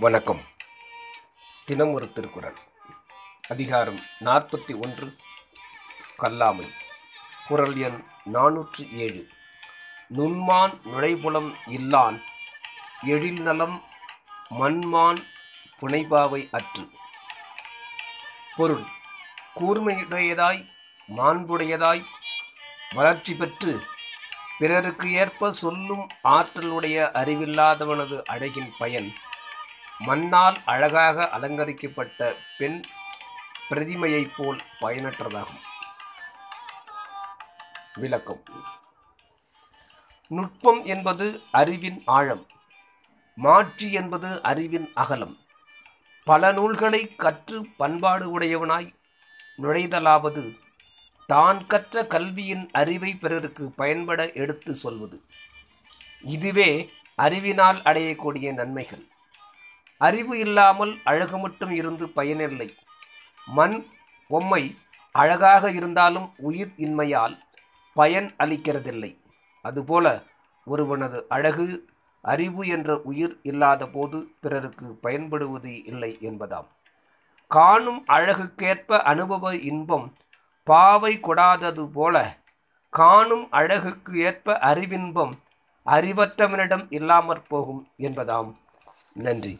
வணக்கம். தினம் ஒரு திருக்குறள். அதிகாரம் நாற்பத்தி ஒன்று. கல்லாமை. குரல் எண் நானூற்று ஏழு. நுண்மான் நுழைபுலம் இல்லான் எழில் நலம் மண்மான் புனைபாவை அற்று. பொருள். கூர்மையுடையதாய் மாண்புடையதாய் வளர்ச்சி பெற்று பிறருக்கு ஏற்ப சொல்லும் ஆற்றலுடைய அறிவில்லாதவனது அழகின் பயன் மண்ணால் அழகாக அலங்கரிக்கப்பட்ட பெண் பிரதிமையைப் போல் பயனற்றதாகும். விளக்கம். நுட்பம் என்பது அறிவின் ஆழம். மாற்றி என்பது அறிவின் அகலம். பல நூல்களை கற்று பண்பாடு உடையவனாய் நுழைதலாவது தான் கற்ற கல்வியின் அறிவை பிறருக்கு பயன்பட எடுத்து சொல்வது. இதுவே அறிவினால் அடையக்கூடிய நன்மைகள். அறிவு இல்லாமல் அழகு மட்டும் இருந்து பயனில்லை. மண் பொம்மை அழகாக இருந்தாலும் உயிர் இன்மையால் பயன் அளிக்கிறதில்லை. அதுபோல ஒருவனது அழகு அறிவு என்ற உயிர் இல்லாத போது பிறருக்கு பயன்படுவது இல்லை என்பதாம். காணும் அழகுக்கேற்ப அனுபவ இன்பம் பாவை கொடாதது போல காணும் அழகுக்கு ஏற்ப அறிவின்பம் அறிவற்றவனிடம் இல்லாமற் போகும் என்பதாம். நன்றி.